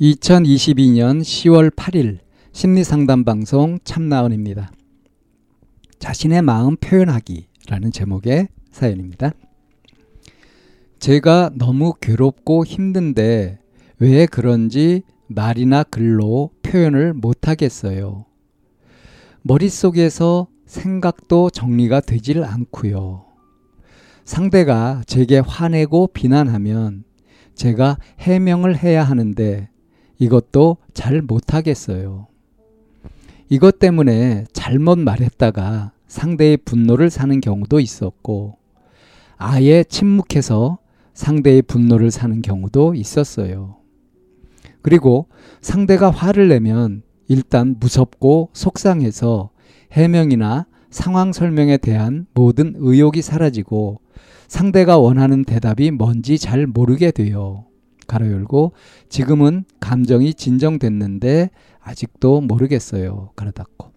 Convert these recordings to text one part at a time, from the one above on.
2022년 10월 8일 심리상담 방송 참나은입니다. 자신의 마음 표현하기라는 제목의 사연입니다. 제가 너무 괴롭고 힘든데 왜 그런지 말이나 글로 표현을 못하겠어요. 머릿속에서 생각도 정리가 되질 않고요. 상대가 제게 화내고 비난하면 제가 해명을 해야 하는데 이것도 잘 못하겠어요. 이것 때문에 잘못 말했다가 상대의 분노를 사는 경우도 있었고, 아예 침묵해서 상대의 분노를 사는 경우도 있었어요. 그리고 상대가 화를 내면 일단 무섭고 속상해서 해명이나 상황 설명에 대한 모든 의욕이 사라지고 상대가 원하는 대답이 뭔지 잘 모르게 돼요. 가로 열고 지금은 감정이 진정됐는데 아직도 모르겠어요. 가로 닫고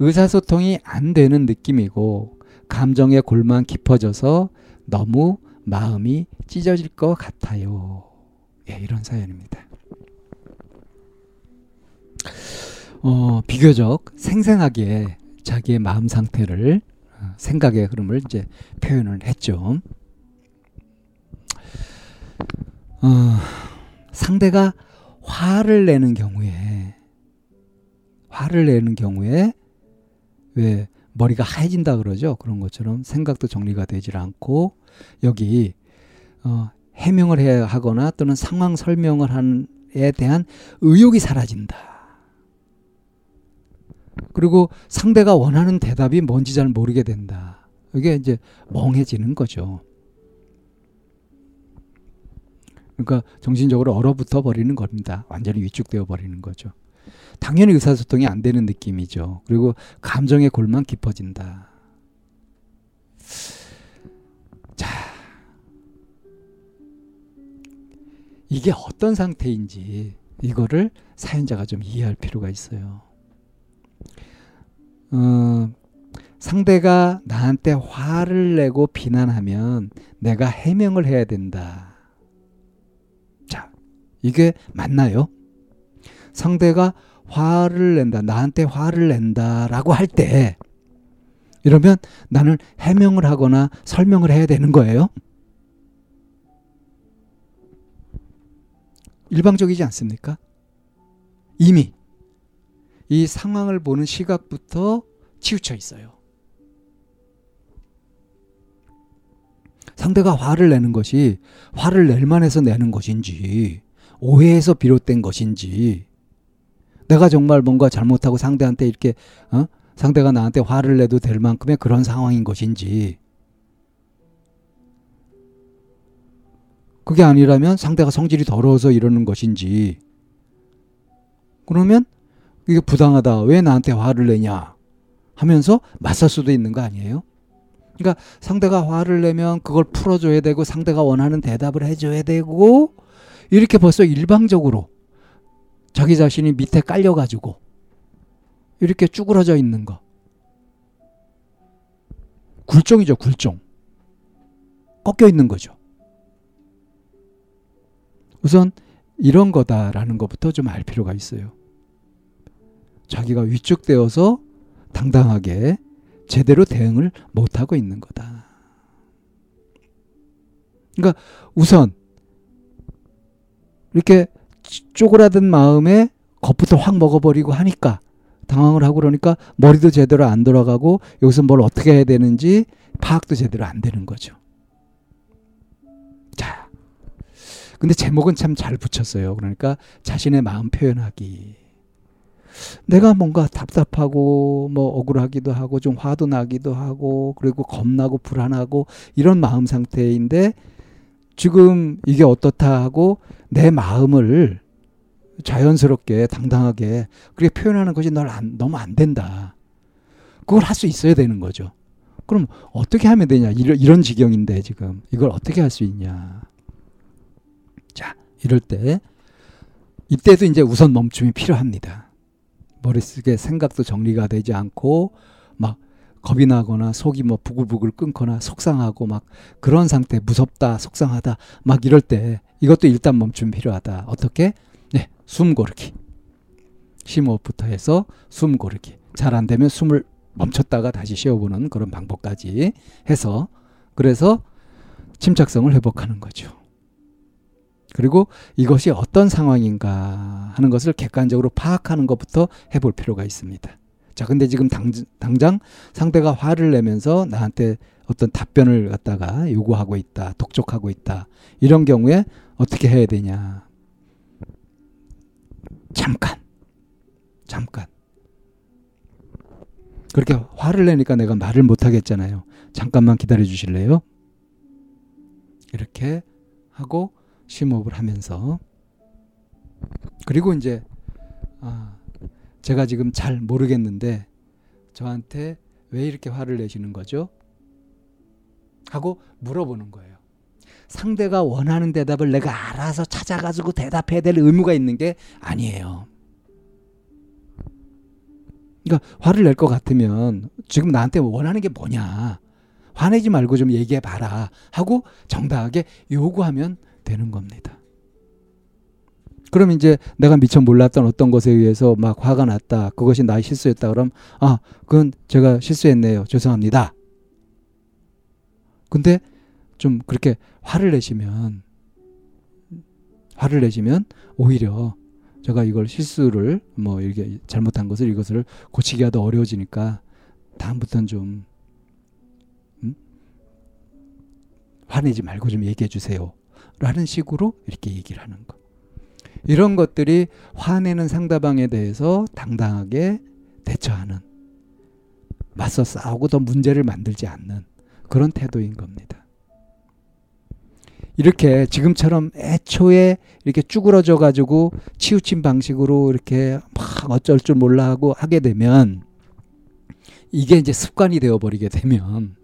의사소통이 안 되는 느낌이고 감정의 골만 깊어져서 너무 마음이 찢어질 것 같아요. 예, 이런 사연입니다. 어, 비교적 생생하게 자기의 마음 상태를 어, 생각의 흐름을 이제 표현을 했죠. 어, 상대가 화를 내는 경우에 화를 내는 경우에 왜 머리가 하얘진다 그러죠? 그런 것처럼 생각도 정리가 되질 않고 여기 어, 해명을 해야 하거나 또는 상황 설명을 한에 대한 의욕이 사라진다. 그리고 상대가 원하는 대답이 뭔지 잘 모르게 된다. 이게 이제 멍해지는 거죠. 그러니까 정신적으로 얼어붙어 버리는 겁니다. 완전히 위축되어 버리는 거죠. 당연히 의사소통이 안 되는 느낌이죠. 그리고 감정의 골만 깊어진다. 자, 이게 어떤 상태인지 이거를 사연자가 좀 이해할 필요가 있어요. 어, 상대가 나한테 화를 내고 비난하면 내가 해명을 해야 된다. 이게 맞나요? 상대가 화를 낸다, 나한테 화를 낸다라고 할 때, 이러면 나는 해명을 하거나 설명을 해야 되는 거예요? 일방적이지 않습니까? 이미 이 상황을 보는 시각부터 치우쳐 있어요. 상대가 화를 내는 것이 화를 낼 만해서 내는 것인지 오해에서 비롯된 것인지 내가 정말 뭔가 잘못하고 상대한테 이렇게 어? 상대가 나한테 화를 내도 될 만큼의 그런 상황인 것인지 그게 아니라면 상대가 성질이 더러워서 이러는 것인지 그러면 이게 부당하다 왜 나한테 화를 내냐 하면서 맞설 수도 있는 거 아니에요? 그러니까 상대가 화를 내면 그걸 풀어줘야 되고 상대가 원하는 대답을 해줘야 되고 이렇게 벌써 일방적으로 자기 자신이 밑에 깔려가지고 이렇게 쭈그러져 있는 거. 굴종이죠, 굴종. 꺾여 있는 거죠. 우선 이런 거다라는 것부터 좀 알 필요가 있어요. 자기가 위축되어서 당당하게 제대로 대응을 못하고 있는 거다. 그러니까 우선 이렇게 쪼그라든 마음에 겁부터 확 먹어버리고 하니까 당황을 하고 그러니까 머리도 제대로 안 돌아가고 여기서 뭘 어떻게 해야 되는지 파악도 제대로 안 되는 거죠. 자. 근데 제목은 참 잘 붙였어요. 그러니까 자신의 마음 표현하기. 내가 뭔가 답답하고 뭐 억울하기도 하고 좀 화도 나기도 하고 그리고 겁나고 불안하고 이런 마음 상태인데 지금 이게 어떻다 하고 내 마음을 자연스럽게 당당하게 그렇게 표현하는 것이 널 안, 너무 안 된다. 그걸 할 수 있어야 되는 거죠. 그럼 어떻게 하면 되냐? 이런, 이런 지경인데 지금 이걸 어떻게 할 수 있냐? 자, 이럴 때 이때도 이제 우선 멈춤이 필요합니다. 머릿속에 생각도 정리가 되지 않고 막 겁이 나거나 속이 뭐 부글부글 끓거나 속상하고 막 그런 상태 무섭다 속상하다 막 이럴 때 이것도 일단 멈춤 필요하다 어떻게 네, 숨 고르기 심호흡부터 해서 숨 고르기 잘 안 되면 숨을 멈췄다가 다시 쉬어보는 그런 방법까지 해서 그래서 침착성을 회복하는 거죠. 그리고 이것이 어떤 상황인가 하는 것을 객관적으로 파악하는 것부터 해볼 필요가 있습니다. 자, 근데 지금 당, 당장 상대가 화를 내면서 나한테 어떤 답변을 갖다가 요구하고 있다, 독촉하고 있다. 이런 경우에 어떻게 해야 되냐. 잠깐. 잠깐. 그렇게 화를 내니까 내가 말을 못 하겠잖아요. 잠깐만 기다려 주실래요? 이렇게 하고 심호흡을 하면서 그리고 이제 아, 제가 지금 잘 모르겠는데 저한테 왜 이렇게 화를 내시는 거죠? 하고 물어보는 거예요. 상대가 원하는 대답을 내가 알아서 찾아가지고 대답해야 될 의무가 있는 게 아니에요. 그러니까 화를 낼 것 같으면 지금 나한테 원하는 게 뭐냐. 화내지 말고 좀 얘기해 봐라. 하고 정당하게 요구하면 되는 겁니다. 그럼 이제 내가 미처 몰랐던 어떤 것에 의해서 막 화가 났다. 그것이 나의 실수였다. 그럼 아, 그건 제가 실수했네요. 죄송합니다. 근데 좀 그렇게 화를 내시면 화를 내시면 오히려 제가 이걸 실수를 뭐 이렇게 잘못한 것을 이것을 고치기가 더 어려워지니까 다음부터는 좀 음? 화내지 말고 좀 얘기해 주세요. 라는 식으로 이렇게 얘기를 하는 거. 이런 것들이 화내는 상대방에 대해서 당당하게 대처하는 맞서 싸우고 더 문제를 만들지 않는 그런 태도인 겁니다. 이렇게 지금처럼 애초에 이렇게 쭈그러져 가지고 치우친 방식으로 이렇게 막 어쩔 줄 몰라 하고 하게 되면 이게 이제 습관이 되어 버리게 되면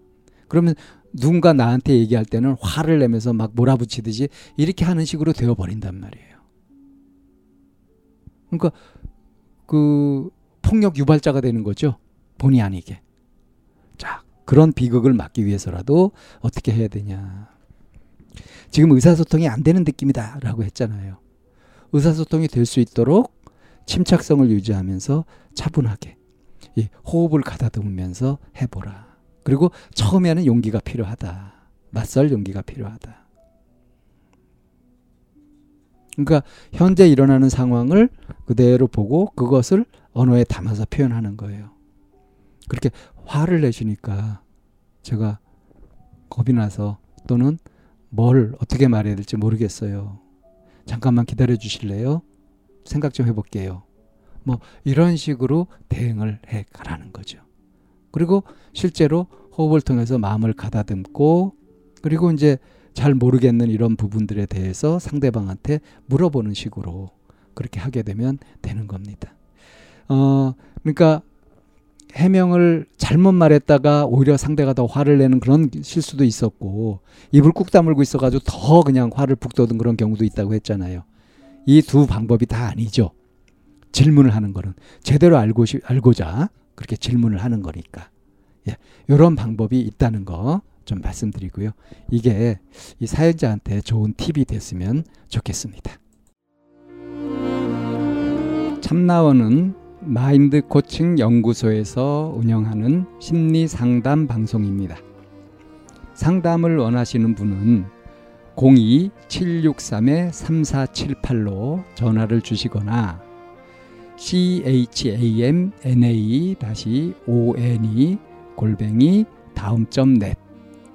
그러면 누군가 나한테 얘기할 때는 화를 내면서 막 몰아붙이듯이 이렇게 하는 식으로 되어 버린단 말이에요. 그러니까 그 폭력 유발자가 되는 거죠. 본의 아니게. 자, 그런 비극을 막기 위해서라도 어떻게 해야 되냐. 지금 의사소통이 안 되는 느낌이다 라고 했잖아요. 의사소통이 될 수 있도록 침착성을 유지하면서 차분하게 이 호흡을 가다듬으면서 해보라. 그리고 처음에는 용기가 필요하다. 맞설 용기가 필요하다. 그러니까 현재 일어나는 상황을 그대로 보고 그것을 언어에 담아서 표현하는 거예요. 그렇게 화를 내시니까 제가 겁이 나서 또는 뭘 어떻게 말해야 될지 모르겠어요. 잠깐만 기다려 주실래요? 생각 좀 해볼게요. 뭐 이런 식으로 대응을 해 가라는 거죠. 그리고 실제로 호흡을 통해서 마음을 가다듬고 그리고 이제 잘 모르겠는 이런 부분들에 대해서 상대방한테 물어보는 식으로 그렇게 하게 되면 되는 겁니다. 어, 그러니까 해명을 잘못 말했다가 오히려 상대가 더 화를 내는 그런 실수도 있었고 입을 꾹 다물고 있어가지고 더 그냥 화를 북돋은 그런 경우도 있다고 했잖아요. 이 두 방법이 다 아니죠. 질문을 하는 거는 제대로 알고 알고자 그렇게 질문을 하는 거니까. 예, 이런 방법이 있다는 거 좀 말씀드리고요. 이게 이 사연자한테 좋은 팁이 됐으면 좋겠습니다. 참나원은 마인드 코칭 연구소에서 운영하는 심리 상담 방송입니다. 상담을 원하시는 분은 02-763-3478로 전화를 주시거나 chamna-one 골뱅이 다음점 넷